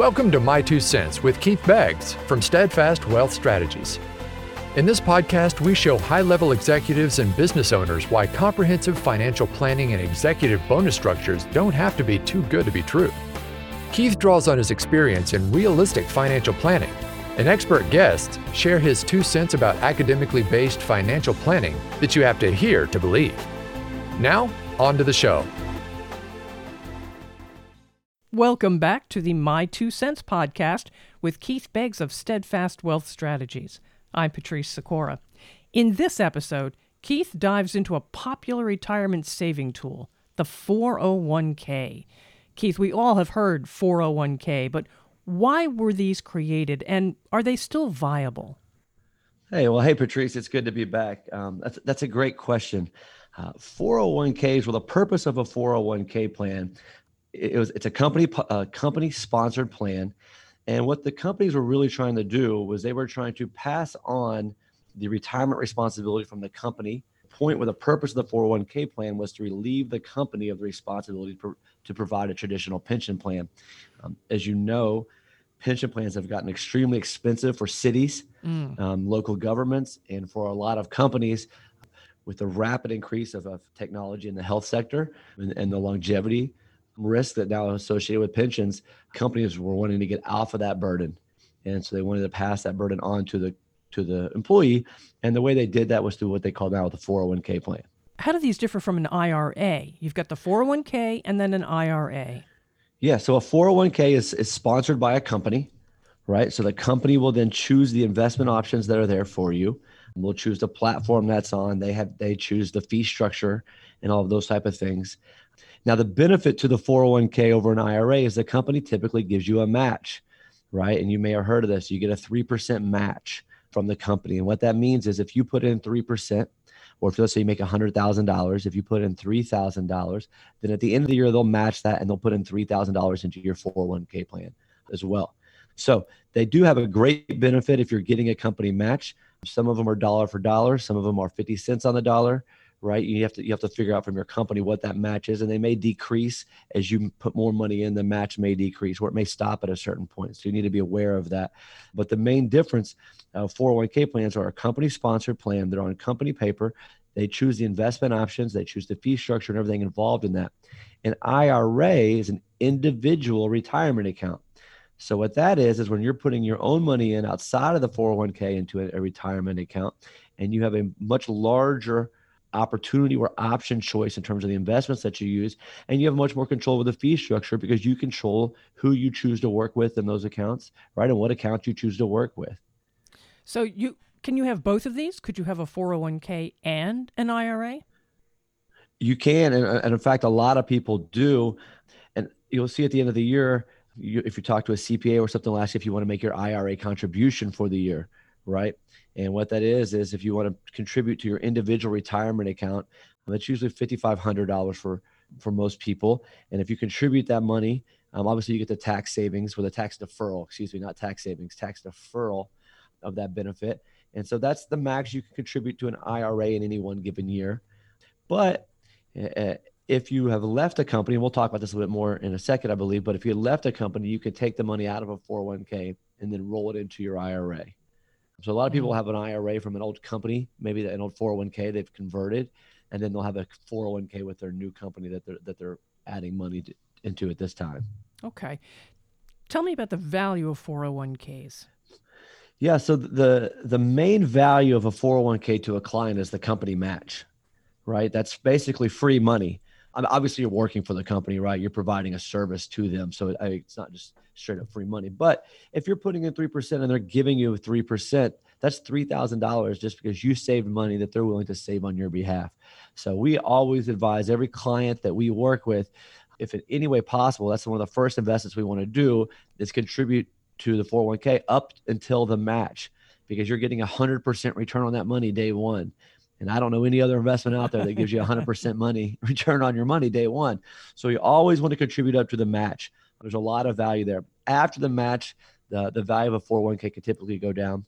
Welcome to My Two Cents with Keith Beggs from Steadfast Wealth Strategies. In this podcast, we show high level executives and business owners why comprehensive financial planning and executive bonus structures don't have to be too good to be true. Keith draws on his experience in realistic financial planning, and expert guests share his two cents about academically based financial planning that you have to hear to believe. Now, on to the show. Welcome back to the My Two Cents podcast with Keith Beggs of Steadfast Wealth Strategies. I'm Patrice Sikora. In this episode, Keith dives into a popular retirement saving tool, the 401k. Keith, we all have heard 401k, but why were these created and are they still viable? Hey, well, hey, Patrice, it's good to be back. Um, that's, that's a great question. Uh, 401ks, well, the purpose of a 401k plan it was it's a company a company sponsored plan. And what the companies were really trying to do was they were trying to pass on the retirement responsibility from the company. Point where the purpose of the 401k plan was to relieve the company of the responsibility to, to provide a traditional pension plan. Um, as you know pension plans have gotten extremely expensive for cities mm. um, local governments and for a lot of companies with the rapid increase of, of technology in the health sector and, and the longevity risk that now associated with pensions, companies were wanting to get off of that burden, and so they wanted to pass that burden on to the to the employee. And the way they did that was through what they call now the 401k plan. How do these differ from an IRA? You've got the 401k and then an IRA. Yeah, so a 401k is, is sponsored by a company, right? So the company will then choose the investment options that are there for you. We'll choose the platform that's on. They have they choose the fee structure and all of those type of things. Now, the benefit to the 401k over an IRA is the company typically gives you a match, right? And you may have heard of this. You get a 3% match from the company. And what that means is if you put in 3%, or if let's say you make $100,000, if you put in $3,000, then at the end of the year, they'll match that and they'll put in $3,000 into your 401k plan as well. So they do have a great benefit if you're getting a company match. Some of them are dollar for dollar, some of them are 50 cents on the dollar right? You have to you have to figure out from your company what that match is, and they may decrease as you put more money in. The match may decrease, or it may stop at a certain point. So you need to be aware of that. But the main difference, uh, 401k plans are a company sponsored plan. They're on company paper. They choose the investment options. They choose the fee structure and everything involved in that. An IRA is an individual retirement account. So what that is is when you're putting your own money in outside of the 401k into a, a retirement account, and you have a much larger opportunity or option choice in terms of the investments that you use and you have much more control with the fee structure because you control who you choose to work with in those accounts right and what account you choose to work with. So you can you have both of these? Could you have a 401k and an ira you can and, and in fact a lot of people do. And you'll see at the end of the year you, if you talk to a cpa or something like that if you want to make your ira contribution for the year right and what that is is if you want to contribute to your individual retirement account, that's usually fifty five hundred dollars for for most people. And if you contribute that money, um, obviously you get the tax savings with a tax deferral. Excuse me, not tax savings, tax deferral of that benefit. And so that's the max you can contribute to an IRA in any one given year. But uh, if you have left a company, and we'll talk about this a little bit more in a second, I believe. But if you left a company, you could take the money out of a 401k and then roll it into your IRA. So a lot of people mm-hmm. have an IRA from an old company, maybe an old 401k they've converted, and then they'll have a 401k with their new company that they're that they're adding money to, into at this time. Okay, tell me about the value of 401ks. Yeah, so the the main value of a 401k to a client is the company match, right? That's basically free money. Obviously, you're working for the company, right? You're providing a service to them, so it's not just straight up free money. But if you're putting in 3% and they're giving you 3%, that's $3,000 just because you saved money that they're willing to save on your behalf. So we always advise every client that we work with, if in any way possible, that's one of the first investments we want to do is contribute to the 401k up until the match because you're getting a 100% return on that money day one. And I don't know any other investment out there that gives you 100% money return on your money day one. So you always want to contribute up to the match. There's a lot of value there. After the match, the, the value of a 401k could typically go down.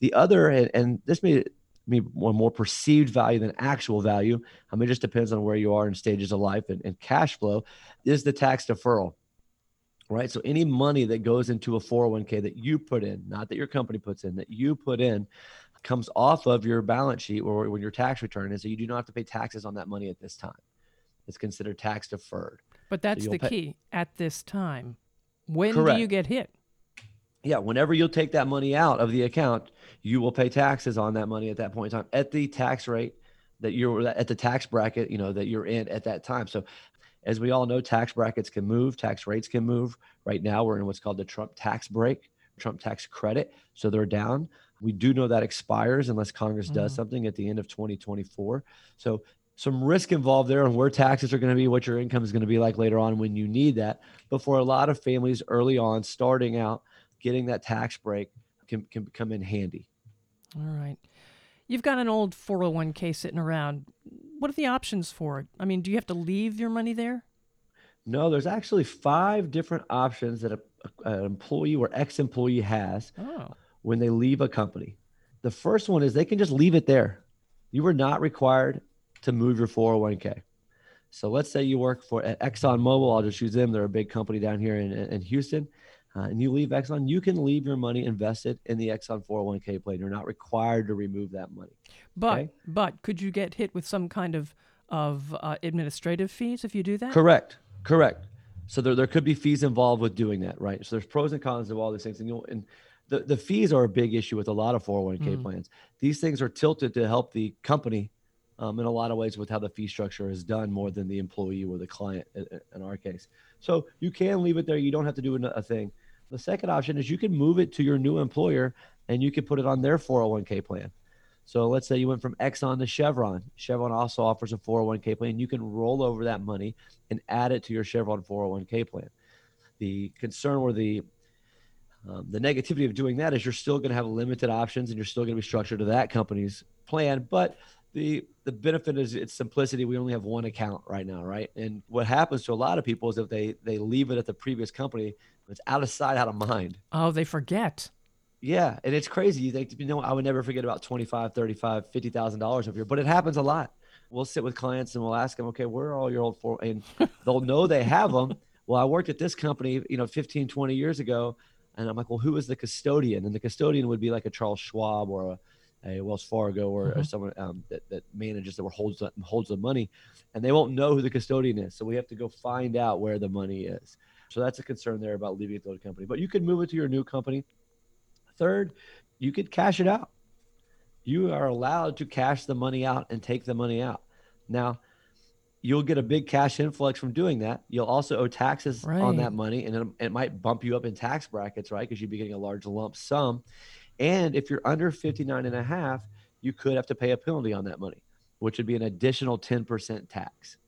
The other, and, and this may be more, more perceived value than actual value, I mean, it just depends on where you are in stages of life and, and cash flow, is the tax deferral. right? So any money that goes into a 401k that you put in, not that your company puts in, that you put in, comes off of your balance sheet or when your tax return is. So you do not have to pay taxes on that money at this time. It's considered tax deferred. But that's So the pay- key. At this time, when Correct. do you get hit? Yeah, whenever you'll take that money out of the account, you will pay taxes on that money at that point in time at the tax rate that you're at the tax bracket, you know, that you're in at that time. So as we all know, tax brackets can move, tax rates can move. Right now we're in what's called the Trump tax break, Trump tax credit. So they're down. We do know that expires unless Congress does Mhm. something at the end of 2024. So some risk involved there on where taxes are going to be, what your income is going to be like later on when you need that. But for a lot of families early on, starting out, getting that tax break can, can come in handy. All right. You've got an old 401k sitting around. What are the options for it? I mean, do you have to leave your money there? No, there's actually five different options that a, a- an employee or ex-employee has Oh, when they leave a company. The first one is they can just leave it there. You are not required to move your 401k. So let's say you work for at ExxonMobil. I'll just use them. They're a big company down here in, in Houston. Uh, and you leave Exxon, you can leave your money invested in the Exxon 401k plan. You're not required to remove that money. but Okay. but could you get hit with some kind of of uh, administrative fees if you do that? Correct. Correct. So there, there could be fees involved with doing that, right? So there's pros and cons of all these things. And you'll and the, the fees are a big issue with a lot of 401k Mhm. plans. These things are tilted to help the company um, in a lot of ways with how the fee structure is done more than the employee or the client in, in our case. So you can leave it there. You don't have to do a a thing. The second option is you can move it to your new employer and you can put it on their 401k plan. So let's say you went from Exxon to Chevron. Chevron also offers a 401k plan. You can roll over that money and add it to your Chevron 401k plan. The concern or the um, the negativity of doing that is you're still going to have limited options and you're still going to be structured to that company's plan. But the the benefit is its simplicity. We only have one account right now, right? And what happens to a lot of people is if they they leave it at the previous company, it's out of sight, out of mind. Oh, they forget. Yeah, and it's crazy. You think, you know, I would never forget about 25, 35, $50,000 over here, but it happens a lot. We'll sit with clients and we'll ask them, okay, where are all your old four? And they'll know they have them. Well, I worked at this company, you know, 15, 20 years ago. And I'm like, well, who is the custodian? And the custodian would be like a Charles Schwab or a, a Wells Fargo or, or Mhm. someone um, that, that manages or holds the, holds the money. And they won't know who the custodian is. So we have to go find out where the money is. So that's a concern there about leaving it to the company. But you could move it to your new company. Third, you could cash it out. You are allowed to cash the money out and take the money out. Now, you'll get a big cash influx from doing that. You'll also owe taxes on that money, and it, it might bump you up in tax brackets, right? Because you'd be getting a large lump sum. And if you're under 59 and a half, you could have to pay a penalty on that money, which would be an additional 10% tax.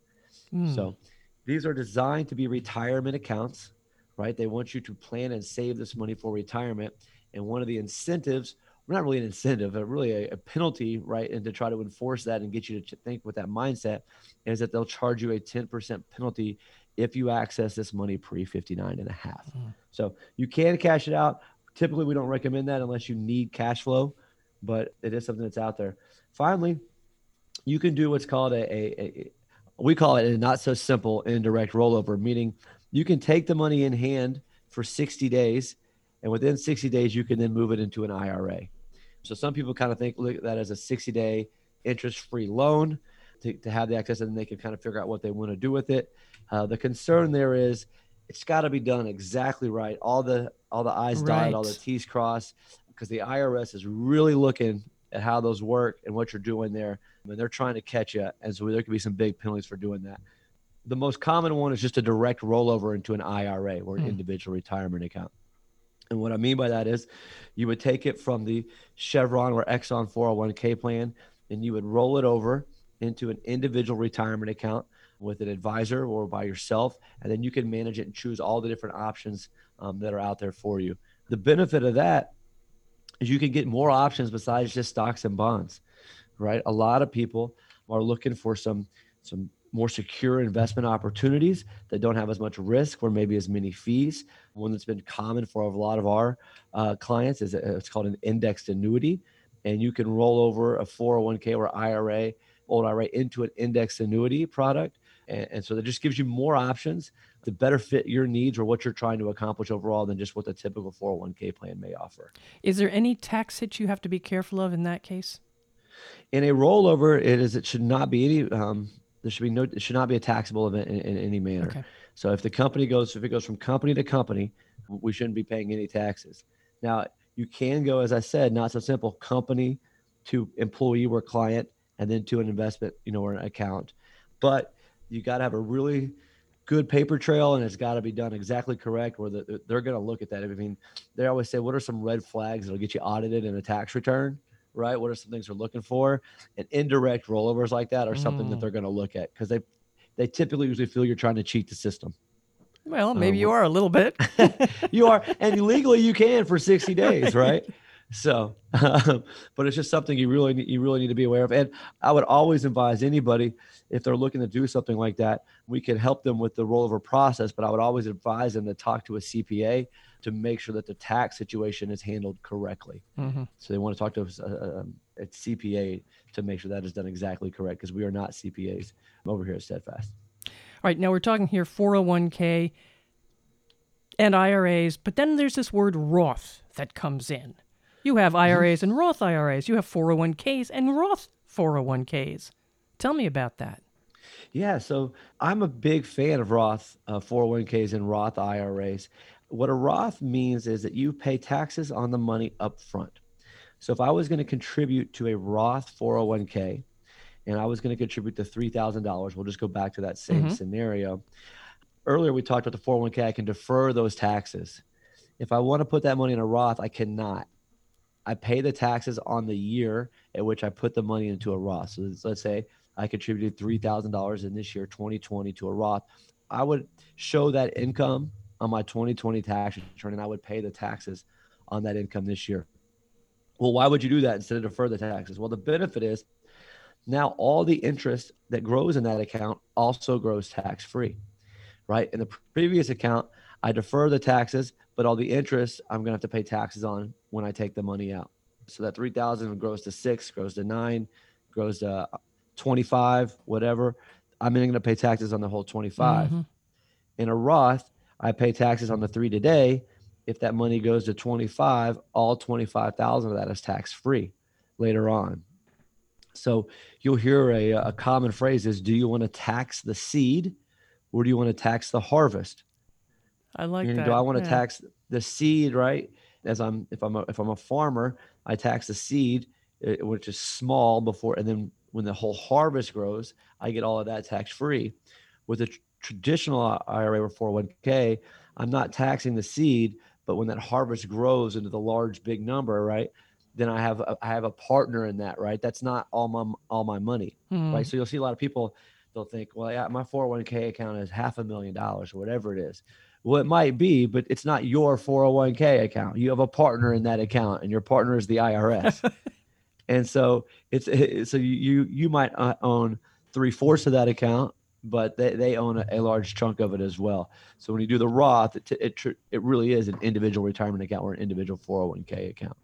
Hmm. So these are designed to be retirement accounts, right? They want you to plan and save this money for retirement. And one of the incentives, not really an incentive, but really a, a penalty, right? And to try to enforce that and get you to think with that mindset is that they'll charge you a 10% penalty if you access this money pre 59 and a half. Mm. So you can cash it out. Typically, we don't recommend that unless you need cash flow, but it is something that's out there. Finally, you can do what's called a, a, a we call it a not so simple indirect rollover, meaning you can take the money in hand for 60 days, and within 60 days, you can then move it into an IRA. So some people kind of think look at that as a 60 day interest free loan to, to have the access, and then they can kind of figure out what they want to do with it. Uh, the concern there is it's got to be done exactly right. All the all the I's dotted, all the Right. T's crossed, because the IRS is really looking at how those work and what you're doing there. I mean, they're trying to catch you, and so there could be some big penalties for doing that. The most common one is just a direct rollover into an IRA or an Hmm. individual retirement account. And what I mean by that is you would take it from the Chevron or Exxon 401k plan and you would roll it over into an individual retirement account with an advisor or by yourself. And then you can manage it and choose all the different options um, that are out there for you. The benefit of that is you can get more options besides just stocks and bonds, right? A lot of people are looking for some some more secure investment opportunities that don't have as much risk or maybe as many fees. One that's been common for a lot of our uh, clients is a, it's called an indexed annuity, and you can roll over a 401k or IRA, old IRA into an indexed annuity product. And, and so that just gives you more options to better fit your needs or what you're trying to accomplish overall than just what the typical 401k plan may offer. Is there any tax hits you have to be careful of in that case? In a rollover, it is it should not be any um, there should be no it should not be a taxable event in, in any manner. Okay. So if the company goes if it goes from company to company, we shouldn't be paying any taxes. Now you can go, as I said, not so simple company to employee or client, and then to an investment, you know, or an account. But you got to have a really good paper trail and it's got to be done exactly correct where the, they're going to look at that i mean they always say what are some red flags that'll get you audited in a tax return right what are some things they're looking for and indirect rollovers like that are mm. something that mm. they're going to look at because they they typically usually feel you're trying to cheat the system well maybe um, you are a little bit you are and legally you can for 60 days right so, um, but it's just something you really you really need to be aware of. And I would always advise anybody if they're looking to do something like that, we can help them with the rollover process. But I would always advise them to talk to a CPA to make sure that the tax situation is handled correctly. Mm-hmm. So they want to talk to a, a, a CPA to make sure that is done exactly correct because we are not CPAs I'm over here at Steadfast. All right, now we're talking here 401k and IRAs, but then there's this word Roth that comes in. You have IRAs and Roth IRAs. You have 401ks and Roth 401ks. Tell me about that. Yeah, so I'm a big fan of Roth uh, 401ks and Roth IRAs. What a Roth means is that you pay taxes on the money up front. So if I was going to contribute to a Roth 401k and I was going to contribute the $3,000, we'll just go back to that same mm-hmm. scenario. Earlier, we talked about the 401k, I can defer those taxes. If I want to put that money in a Roth, I cannot. I pay the taxes on the year at which I put the money into a Roth. So let's say I contributed $3,000 in this year, 2020, to a Roth. I would show that income on my 2020 tax return and I would pay the taxes on that income this year. Well, why would you do that instead of defer the taxes? Well, the benefit is now all the interest that grows in that account also grows tax free, right? In the previous account, I defer the taxes, but all the interest I'm going to have to pay taxes on when I take the money out. So that 3000 grows to 6, grows to 9, grows to 25, whatever. I'm going to pay taxes on the whole 25. Mm-hmm. In a Roth, I pay taxes on the 3 today. If that money goes to 25, all 25,000 of that is tax free later on. So you'll hear a, a common phrase is do you want to tax the seed or do you want to tax the harvest? I like that. Do I want to yeah. tax the seed, right? As I'm, if I'm a, if I'm a farmer, I tax the seed, eh, which is small before, and then when the whole harvest grows, I get all of that tax free. With a traditional IRA or 401k, I'm not taxing the seed, but when that harvest grows into the large big number, right? Then I have a, I have a partner in that, right? That's not all my all my money, mm. right? So you'll see a lot of people they'll think, well, yeah, my 401k account is half a million dollars or whatever it is. Well, it might be, but it's not your 401k account. You have a partner in that account, and your partner is the IRS. and so it's so you you might uh, own three fourths of that account, but they, they own a, a, large chunk of it as well. So when you do the Roth, it, it it really is an individual retirement account or an individual 401k account.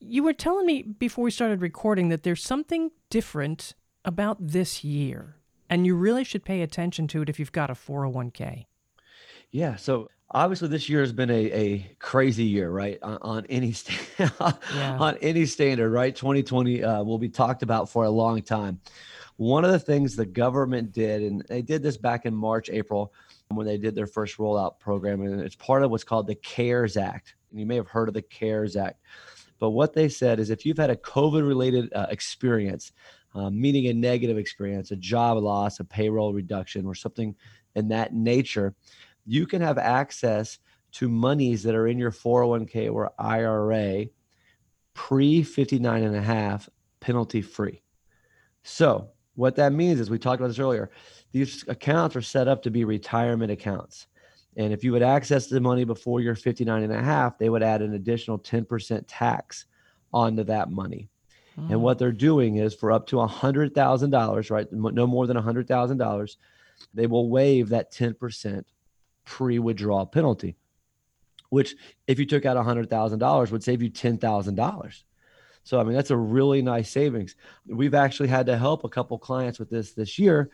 You were telling me before we started recording that there's something different about this year, and you really should pay attention to it if you've got a 401k. Yeah. So obviously this year has been a, a crazy year, right? On, on any st- yeah. on any standard, right? 2020 uh, will be talked about for a long time. One of the things the government did, and they did this back in March, April, when they did their first rollout program, and it's part of what's called the CARES Act. And you may have heard of the CARES Act. But what they said is if you've had a COVID related uh, experience, um, meaning a negative experience, a job loss, a payroll reduction, or something in that nature, you can have access to monies that are in your 401k or IRA pre 59 and a half penalty free. So, what that means is we talked about this earlier. These accounts are set up to be retirement accounts. And if you would access the money before you're 59 and a half, they would add an additional 10% tax onto that money. Mm. And what they're doing is for up to $100,000, right? No more than $100,000, they will waive that 10% pre-withdrawal penalty, which if you took out $100,000 would save you $10,000. So I mean that's a really nice savings. We've actually had to help a couple clients with this this year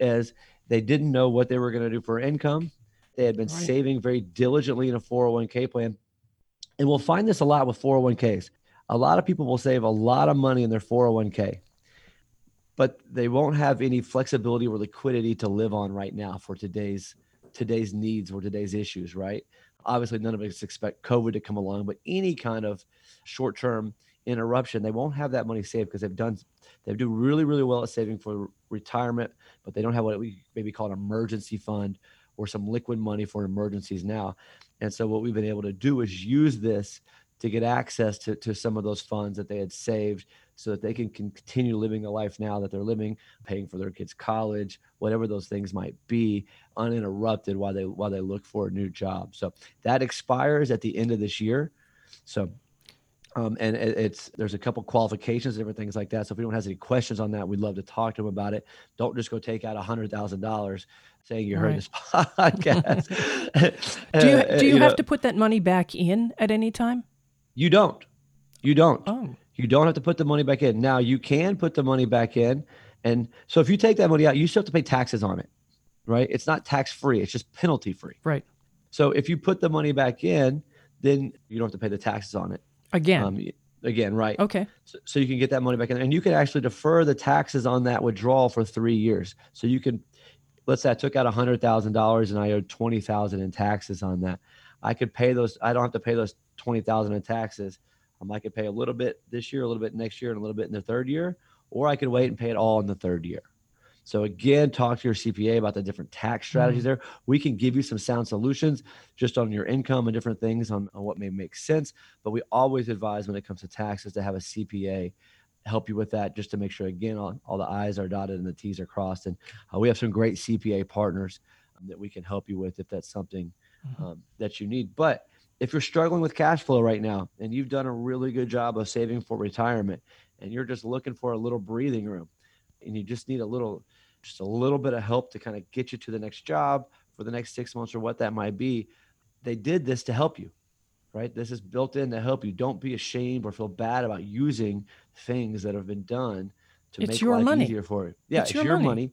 as They didn't know what they were going to do for income. They had been Right. saving very diligently in a 401k plan. And we'll find this a lot with 401ks. A lot of people will save a lot of money in their 401k, but they won't have any flexibility or liquidity to live on right now for today's today's needs or today's issues, right? Obviously, none of us expect COVID to come along, but any kind of short-term interruption, they won't have that money saved because they've done they do really, really well at saving for retirement, but they don't have what we maybe call an emergency fund or some liquid money for emergencies now. And so what we've been able to do is use this to get access to, to some of those funds that they had saved so that they can continue living the life now that they're living, paying for their kids' college, whatever those things might be, uninterrupted while they while they look for a new job. So that expires at the end of this year. So um, and it, it's there's a couple qualifications, different things like that. So if anyone has any questions on that, we'd love to talk to them about it. Don't just go take out a hundred thousand dollars saying you heard Right. this podcast. Do you, do you, know, have to put that money back in at any time? You don't. You don't. Oh, You don't have to put the money back in. Now you can put the money back in. And so if you take that money out, you still have to pay taxes on it, right? It's not tax free, it's just penalty free. right. So if you put the money back in, then you don't have to pay the taxes on it. Again. Um, again, right. okay. So, so you can get that money back in. And you can actually defer the taxes on that withdrawal for three years. So you can, let's say I took out $100,000 and I owed 20000 in taxes on that. I could pay those, I don't have to pay those 20000 in taxes. Um, I could pay a little bit this year, a little bit next year, and a little bit in the third year, or I could wait and pay it all in the third year. So again, talk to your CPA about the different tax strategies there. We can give you some sound solutions just on your income and different things on, on what may make sense. But we always advise when it comes to taxes to have a CPA help you with that just to make sure again all, all the i's are dotted and the t's are crossed and uh, we have some great cpa partners um, that we can help you with if that's something um, that you need but if you're struggling with cash flow right now and you've done a really good job of saving for retirement and you're just looking for a little breathing room and you just need a little just a little bit of help to kind of get you to the next job for the next six months or what that might be they did this to help you right this is built in to help you don't be ashamed or feel bad about using things that have been done to It's make your life money. easier for you yeah It's it's, your your, money. money.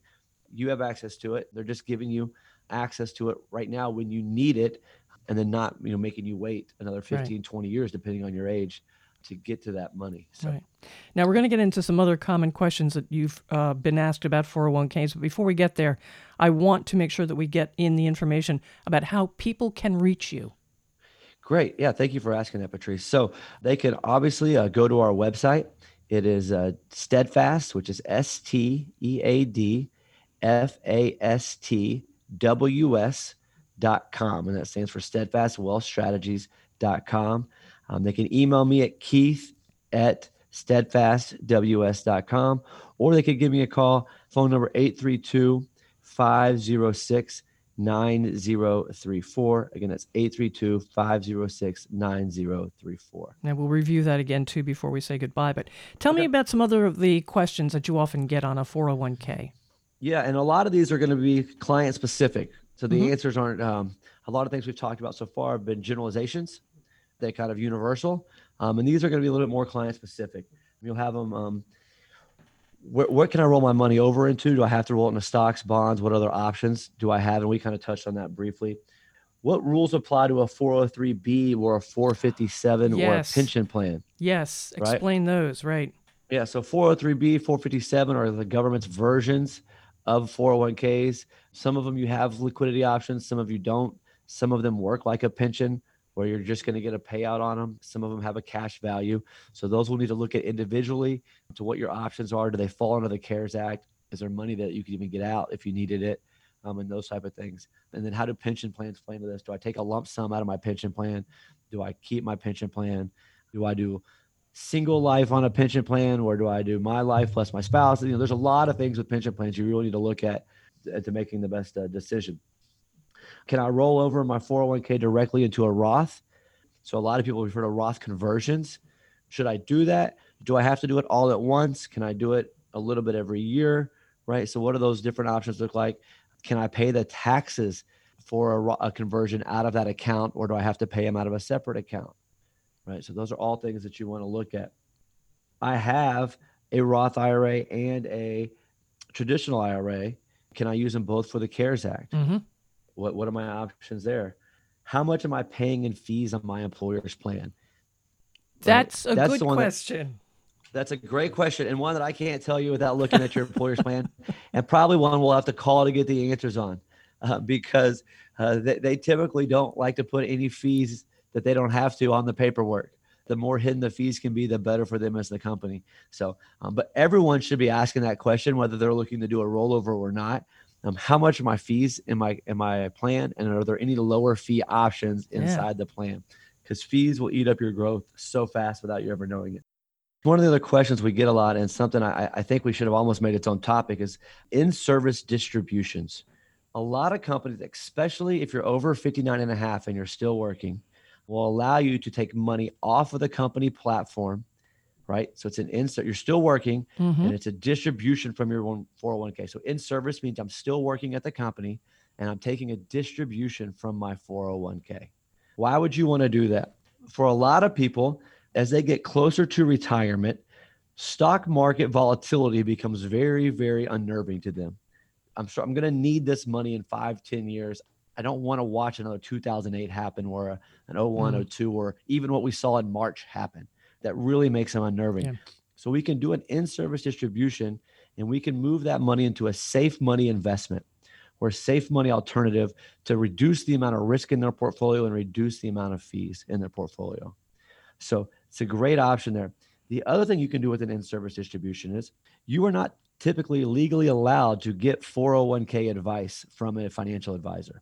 you have access to it they're just giving you access to it right now when you need it and then not you know making you wait another 15 20 years depending on your age to get to that money so Right. Now we're going to get into some other common questions that you've uh, been asked about 401ks. But before we get there, I want to make sure that we get in the information about how people can reach you. Great. Yeah. Thank you for asking that, Patrice. So they can obviously uh, go to our website. It is uh, Steadfast, which is S T E A D F A S T W S dot com. And that stands for Steadfast Wealth Strategies dot com. Um, they can email me at Keith at steadfastws.com or they could give me a call, phone number 832 506 9034. Again, that's 832 506 9034. Now we'll review that again too before we say goodbye. But tell me about some other of the questions that you often get on a 401k. Yeah, and a lot of these are going to be client specific. So the Mhm. answers aren't, um, a lot of things we've talked about so far have been generalizations. They're kind of universal. Um, and these are going to be a little bit more client specific. You'll have them, um, what, what can I roll my money over into? Do I have to roll it into stocks, bonds? What other options do I have? And we kind of touched on that briefly. What rules apply to a 403B or a 457 or a pension plan? Yes, Right. explain those. Right. Yeah, so 403b, 457 are the government's versions of 401ks. Some of them you have liquidity options, some of you don't. Some of them work like a pension where you're just going to get a payout on them. Some of them have a cash value. So those we'll need to look at individually to what your options are. Do they fall under the CARES Act? Is there money that you could even get out if you needed it? Um, and those type of things. And then how do pension plans play into this? Do I take a lump sum out of my pension plan? Do I keep my pension plan? Do I do single life on a pension plan or do I do my life plus my spouse? You know, there's a lot of things with pension plans you really need to look at to, to making the best uh, decision. Can I roll over my 401k directly into a Roth? So a lot of people refer to Roth conversions. Should I do that? Do I have to do it all at once? Can I do it a little bit every year? Right. So what do those different options look like? Can I pay the taxes for a, a conversion out of that account, or do I have to pay them out of a separate account? Right. So those are all things that you want to look at. I have a Roth IRA and a traditional IRA Can I use them both for the CARES Act? Mm-hmm. What what are my options there? How much am I paying in fees on my employer's plan? That's a That's good one that- question. That's a great question and one that I can't tell you without looking at your employer's plan, and probably one we'll have to call to get the answers on, uh, because uh, they, they typically don't like to put any fees that they don't have to on the paperwork. The more hidden the fees can be, the better for them as the company. So, um, but everyone should be asking that question, whether they're looking to do a rollover or not. Um, how much are my fees in my in my plan, and are there any lower fee options Yeah. inside the plan? Because fees will eat up your growth so fast without you ever knowing it. One of the other questions we get a lot, and something I, I think we should have almost made its own topic, is in service distributions. A lot of companies, especially if you're over 59 and a half and you're still working, will allow you to take money off of the company platform, right? So it's an insert, you're still working, Mhm. and it's a distribution from your 401k. So in service means I'm still working at the company and I'm taking a distribution from my 401k. Why would you want to do that? For a lot of people, as they get closer to retirement, stock market volatility becomes very, very unnerving to them. I'm sure I'm going to need this money in five, 10 years. I don't want to watch another 2008 happen a- an 01, Mm. 02, or even what we saw in March happen. That really makes them unnerving. Yeah. So we can do an in-service distribution and we can move that money into a safe money investment or a safe money alternative to reduce the amount of risk in their portfolio and reduce the amount of fees in their portfolio. So it's a great option there. The other thing you can do with an in-service distribution is you are not typically legally allowed to get 401k advice from a financial advisor.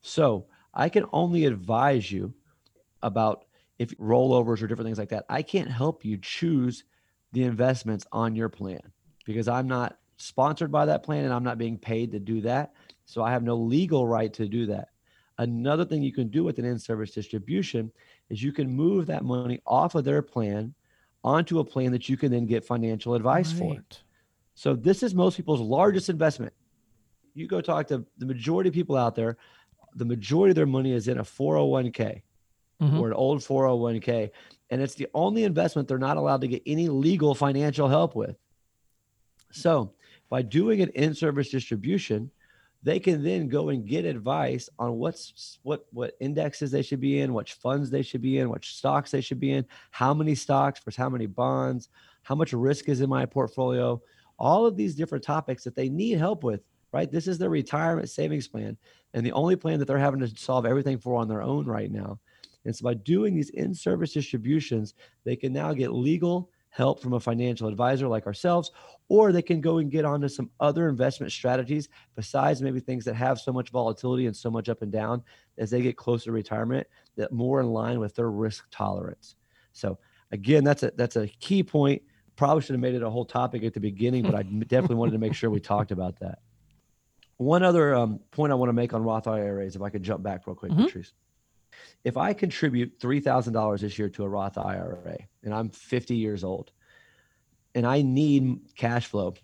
So I can only advise you about if rollovers or different things like that. I can't help you choose the investments on your plan because I'm not sponsored by that plan and I'm not being paid to do that. So I have no legal right to do that. Another thing you can do with an in service distribution is you can move that money off of their plan onto a plan that you can then get financial advice for. So this is most people's largest investment. You go talk to the majority of people out there, the majority of their money is in a 401k Mhm. or an old 401k. And it's the only investment they're not allowed to get any legal financial help with. So by doing an in-service distribution, they can then go and get advice on what's what what indexes they should be in, which funds they should be in, which stocks they should be in, how many stocks versus how many bonds, how much risk is in my portfolio, all of these different topics that they need help with, right? This is their retirement savings plan and the only plan that they're having to solve everything for on their own right now. And so by doing these in-service distributions, they can now get legal help from a financial advisor like ourselves, or they can go and get onto some other investment strategies besides maybe things that have so much volatility and so much up and down as they get closer to retirement that more in line with their risk tolerance. So again, that's a that's a key point. Probably should have made it a whole topic at the beginning, but I definitely wanted to make sure we talked about that. One other um, point I want to make on Roth IRAs, if I could jump back real quick, Mhm. Patrice. If I contribute three thousand dollars this year to a Roth IRA, and I'm 50 years old, and I need cash flow,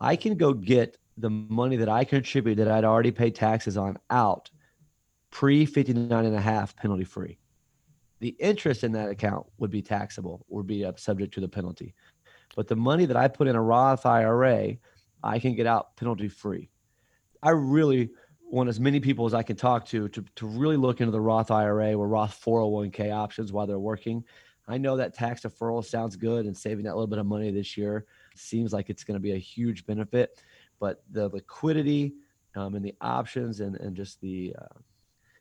I can go get the money that I contribute that I'd already paid taxes on out pre 59 and a half penalty free. The interest in that account would be taxable, would be uh, subject to the penalty. But the money that I put in a Roth IRA, I can get out penalty free. I really want as many people as I can talk to, to to really look into the Roth IRA or Roth 401k options while they're working. I know that tax deferral sounds good and saving that little bit of money this year seems like it's going to be a huge benefit, but the liquidity um, and the options and, and just the uh,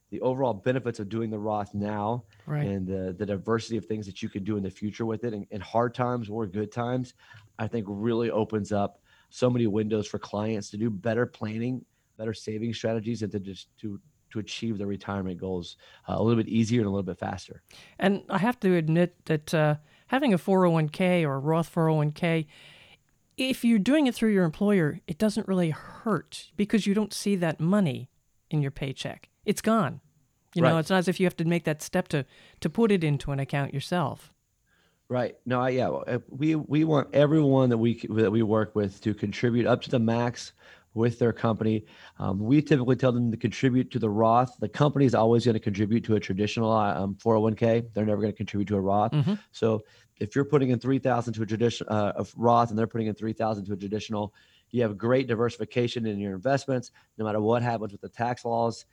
the overall benefits of doing the Roth now Right. and the, the diversity of things that you can do in the future with it in, in hard times or good times, I think really opens up so many windows for clients to do better planning, better saving strategies, and to just to to achieve their retirement goals uh, a little bit easier and a little bit faster. And I have to admit that uh, having a 401k or a Roth 401k, if you're doing it through your employer, it doesn't really hurt because you don't see that money in your paycheck. It's gone. You know, it's not as if you have to make that step to to put it into an account yourself. Right. No, I, yeah, uh, we we want everyone that we that we work with to contribute up to the max with their company. Um, we typically tell them to contribute to the Roth. The company is always going to contribute to a traditional uh, um, 401k. They're never going to contribute to a Roth. Mhm. So if you're putting in three thousand to a traditional uh, of Roth and they're putting in three thousand to a traditional, you have great diversification in your investments. No matter what happens with the tax laws,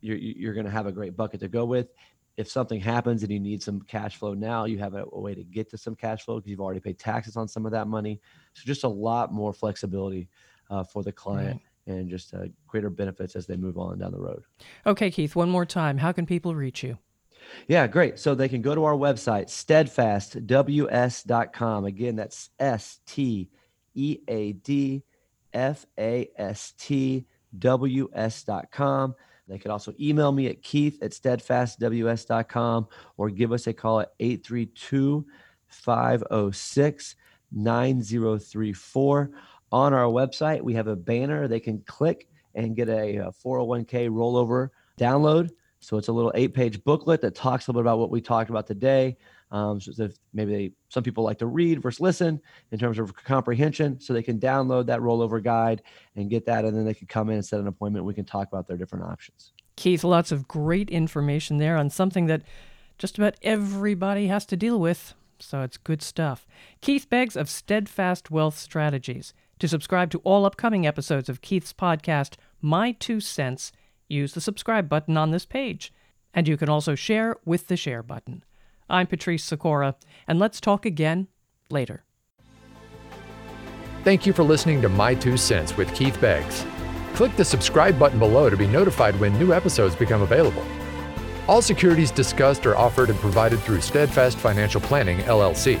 you're, you're going to have a great bucket to go with. If something happens and you need some cash flow now, you have a, a way to get to some cash flow because you've already paid taxes on some of that money. So just a lot more flexibility uh, for the client. Right and just uh, greater benefits as they move on down the road. Okay, Keith, one more time. How can people reach you? Yeah, great. So they can go to our website, steadfastws.com. Again, that's S T E A D F A S T W S.com. They can also email me at keith at steadfastws.com or give us a call at 832 506 9034 on our website, we have a banner they can click and get a, a 401k rollover download. So it's a little eight page booklet that talks a little bit about what we talked about today. Um, so if maybe they, some people like to read versus listen in terms of comprehension, so they can download that rollover guide and get that, and then they can come in and set an appointment. We can talk about their different options. Keith, lots of great information there on something that just about everybody has to deal with. So it's good stuff. Keith Beggs of Steadfast Wealth Strategies. To subscribe to all upcoming episodes of Keith's podcast, My Two Cents, use the subscribe button on this page. And you can also share with the share button. I'm Patrice Sikora, and let's talk again later. Thank you for listening to My Two Cents with Keith Beggs. Click the subscribe button below to be notified when new episodes become available. All securities discussed are offered and provided through Steadfast Financial Planning, LLC.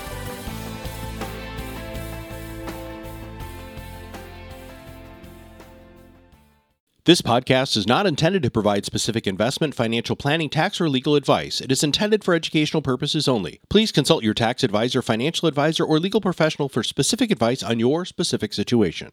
This podcast is not intended to provide specific investment, financial planning, tax, or legal advice. It is intended for educational purposes only. Please consult your tax advisor, financial advisor, or legal professional for specific advice on your specific situation.